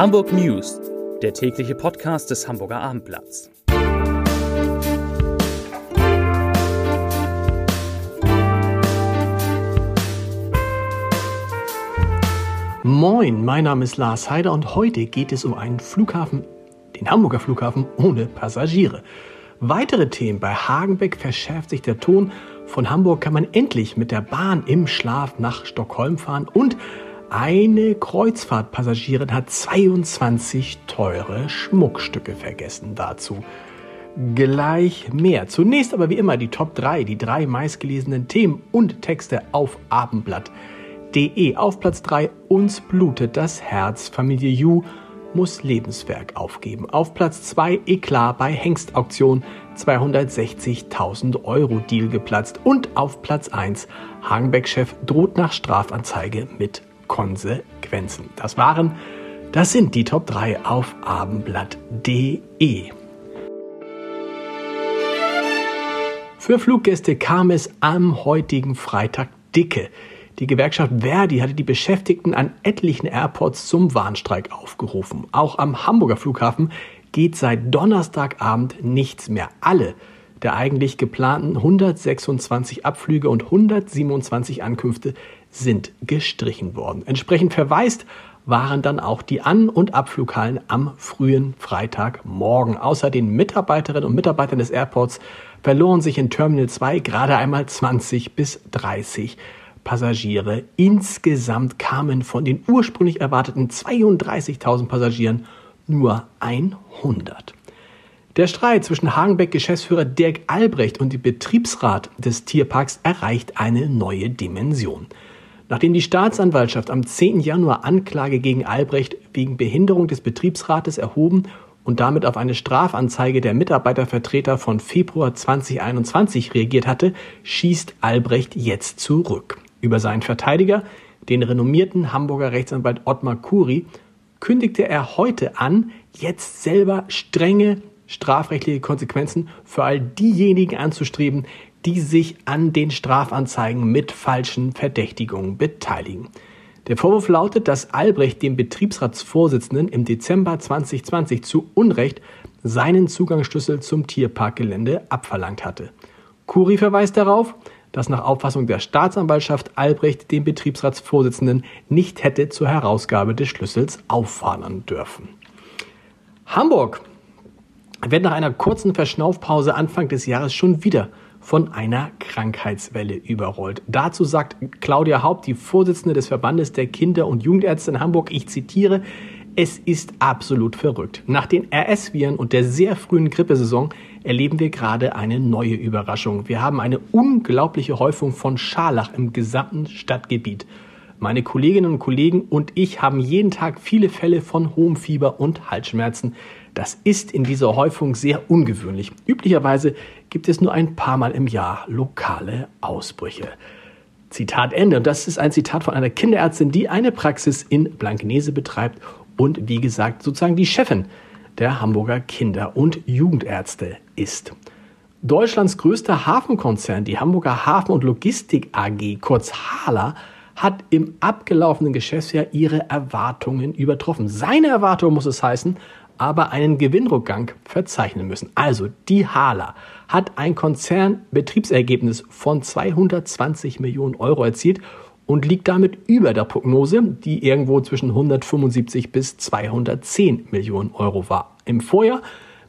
Hamburg News, der tägliche Podcast des Hamburger Abendblatts. Moin, mein Name ist Lars Heider und heute geht es um einen Flughafen, den Hamburger Flughafen ohne Passagiere. Weitere Themen. Bei Hagenbeck verschärft sich der Ton. Von Hamburg kann man endlich mit der Bahn im Schlaf nach Stockholm fahren und eine Kreuzfahrtpassagierin hat 22 teure Schmuckstücke vergessen. Dazu gleich mehr. Zunächst aber wie immer die Top 3, die drei meistgelesenen Themen und Texte auf abendblatt.de. Auf Platz 3 uns blutet das Herz. Familie Yu muss Lebenswerk aufgeben. Auf Platz 2 Eklat bei Hengstauktion 260.000 Euro Deal geplatzt. Und auf Platz 1 Hagenbeck-Chef droht nach Strafanzeige mit Konsequenzen. Das waren, das sind die Top 3 auf abendblatt.de. Für Fluggäste kam es am heutigen Freitag dicke. Die Gewerkschaft Verdi hatte die Beschäftigten an etlichen Airports zum Warnstreik aufgerufen. Auch am Hamburger Flughafen geht seit Donnerstagabend nichts mehr. Alle der eigentlich geplanten 126 Abflüge und 127 Ankünfte sind gestrichen worden. Entsprechend verwaist waren dann auch die An- und Abflughallen am frühen Freitagmorgen. Außer den Mitarbeiterinnen und Mitarbeitern des Airports verloren sich in Terminal 2 gerade einmal 20 bis 30 Passagiere. Insgesamt kamen von den ursprünglich erwarteten 32.000 Passagieren nur 100. Der Streit zwischen Hagenbeck-Geschäftsführer Dirk Albrecht und dem Betriebsrat des Tierparks erreicht eine neue Dimension. Nachdem die Staatsanwaltschaft am 10. Januar Anklage gegen Albrecht wegen Behinderung des Betriebsrates erhoben und damit auf eine Strafanzeige der Mitarbeitervertreter von Februar 2021 reagiert hatte, schießt Albrecht jetzt zurück. Über seinen Verteidiger, den renommierten Hamburger Rechtsanwalt Ottmar Kuri, kündigte er heute an, jetzt selber strenge strafrechtliche Konsequenzen für all diejenigen anzustreben, die sich an den Strafanzeigen mit falschen Verdächtigungen beteiligen. Der Vorwurf lautet, dass Albrecht dem Betriebsratsvorsitzenden im Dezember 2020 zu Unrecht seinen Zugangsschlüssel zum Tierparkgelände abverlangt hatte. Kuri verweist darauf, dass nach Auffassung der Staatsanwaltschaft Albrecht den Betriebsratsvorsitzenden nicht hätte zur Herausgabe des Schlüssels auffordern dürfen. Hamburg wird nach einer kurzen Verschnaufpause Anfang des Jahres schon wieder von einer Krankheitswelle überrollt. Dazu sagt Claudia Haupt, die Vorsitzende des Verbandes der Kinder- und Jugendärzte in Hamburg, ich zitiere, es ist absolut verrückt. Nach den RS-Viren und der sehr frühen Grippesaison erleben wir gerade eine neue Überraschung. Wir haben eine unglaubliche Häufung von Scharlach im gesamten Stadtgebiet. Meine Kolleginnen und Kollegen und ich haben jeden Tag viele Fälle von hohem Fieber und Halsschmerzen. Das ist in dieser Häufung sehr ungewöhnlich. Üblicherweise gibt es nur ein paar Mal im Jahr lokale Ausbrüche. Zitat Ende. Und das ist ein Zitat von einer Kinderärztin, die eine Praxis in Blankenese betreibt und wie gesagt sozusagen die Chefin der Hamburger Kinder- und Jugendärzte ist. Deutschlands größter Hafenkonzern, die Hamburger Hafen- und Logistik AG, kurz HALA, hat im abgelaufenen Geschäftsjahr ihre Erwartungen übertroffen. Seine Erwartungen muss es heißen, aber einen Gewinnrückgang verzeichnen müssen. Also die Hala hat ein Konzernbetriebsergebnis von 220 Millionen Euro erzielt und liegt damit über der Prognose, die irgendwo zwischen 175 bis 210 Millionen Euro war. Im Vorjahr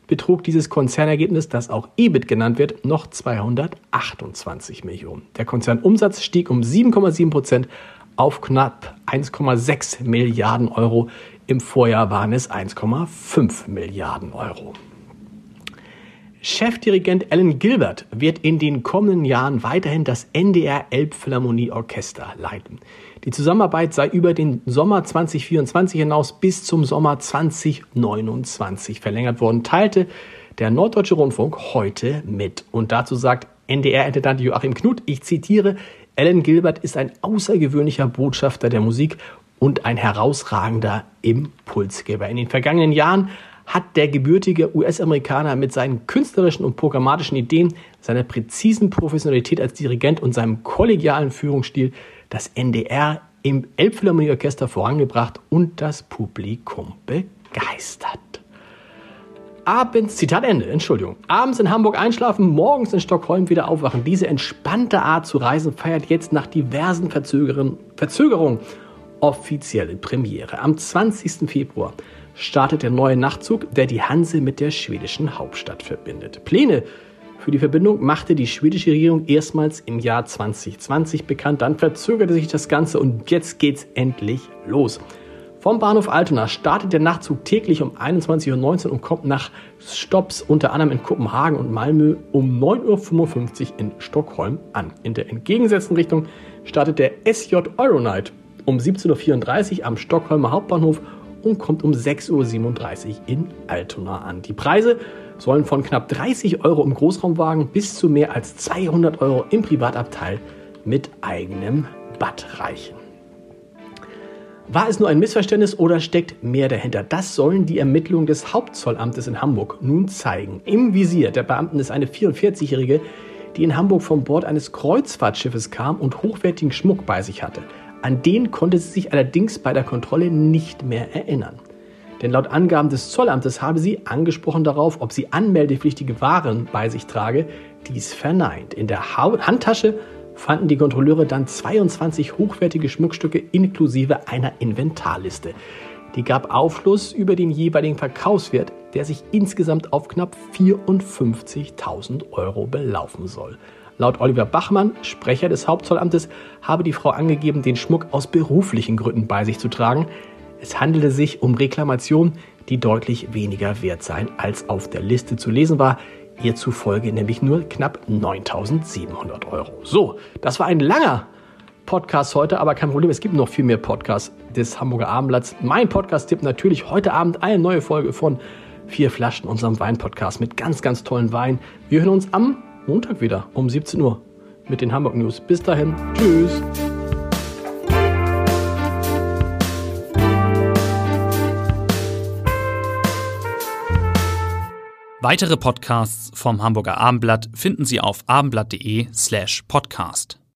betrug dieses Konzernergebnis, das auch EBIT genannt wird, noch 228 Millionen. Der Konzernumsatz stieg um 7,7 Prozent auf knapp 1,6 Milliarden Euro. Im Vorjahr waren es 1,5 Milliarden Euro. Chefdirigent Alan Gilbert wird in den kommenden Jahren weiterhin das NDR Elbphilharmonie Orchester leiten. Die Zusammenarbeit sei über den Sommer 2024 hinaus bis zum Sommer 2029 verlängert worden, teilte der Norddeutsche Rundfunk heute mit. Und dazu sagt NDR-Intendant Joachim Knut, ich zitiere, Alan Gilbert ist ein außergewöhnlicher Botschafter der Musik und ein herausragender Impulsgeber. In den vergangenen Jahren hat der gebürtige US-Amerikaner mit seinen künstlerischen und programmatischen Ideen, seiner präzisen Professionalität als Dirigent und seinem kollegialen Führungsstil das NDR im Elbphilharmonieorchester vorangebracht und das Publikum begeistert. Abends, Zitat Ende, Entschuldigung. Abends in Hamburg einschlafen, morgens in Stockholm wieder aufwachen. Diese entspannte Art zu reisen feiert jetzt nach diversen Verzögerungen offizielle Premiere. Am 20. Februar startet der neue Nachtzug, der die Hanse mit der schwedischen Hauptstadt verbindet. Pläne für die Verbindung machte die schwedische Regierung erstmals im Jahr 2020 bekannt. Dann verzögerte sich das Ganze und jetzt geht's endlich los. Vom Bahnhof Altona startet der Nachtzug täglich um 21.19 Uhr und kommt nach Stops unter anderem in Kopenhagen und Malmö um 9.55 Uhr in Stockholm an. In der entgegengesetzten Richtung startet der SJ Euronight um 17.34 Uhr am Stockholmer Hauptbahnhof und kommt um 6.37 Uhr in Altona an. Die Preise sollen von knapp 30 Euro im Großraumwagen bis zu mehr als 200 Euro im Privatabteil mit eigenem Bad reichen. War es nur ein Missverständnis oder steckt mehr dahinter? Das sollen die Ermittlungen des Hauptzollamtes in Hamburg nun zeigen. Im Visier der Beamten ist eine 44-Jährige, die in Hamburg vom Bord eines Kreuzfahrtschiffes kam und hochwertigen Schmuck bei sich hatte. An den konnte sie sich allerdings bei der Kontrolle nicht mehr erinnern. Denn laut Angaben des Zollamtes habe sie, angesprochen darauf, ob sie anmeldepflichtige Waren bei sich trage, dies verneint. In der Handtasche fanden die Kontrolleure dann 22 hochwertige Schmuckstücke inklusive einer Inventarliste. Die gab Aufschluss über den jeweiligen Verkaufswert, der sich insgesamt auf knapp 54.000 Euro belaufen soll. Laut Oliver Bachmann, Sprecher des Hauptzollamtes, habe die Frau angegeben, den Schmuck aus beruflichen Gründen bei sich zu tragen. Es handelte sich um Reklamationen, die deutlich weniger wert seien, als auf der Liste zu lesen war ihr zufolge nämlich nur knapp 9700 Euro. So, das war ein langer Podcast heute, aber kein Problem, es gibt noch viel mehr Podcasts des Hamburger Abendblatts. Mein Podcast-Tipp natürlich heute Abend eine neue Folge von Vier Flaschen, unserem Wein-Podcast mit ganz, ganz tollen Wein. Wir hören uns am Montag wieder um 17 Uhr mit den Hamburg News. Bis dahin, tschüss. Weitere Podcasts vom Hamburger Abendblatt finden Sie auf abendblatt.de slash podcast.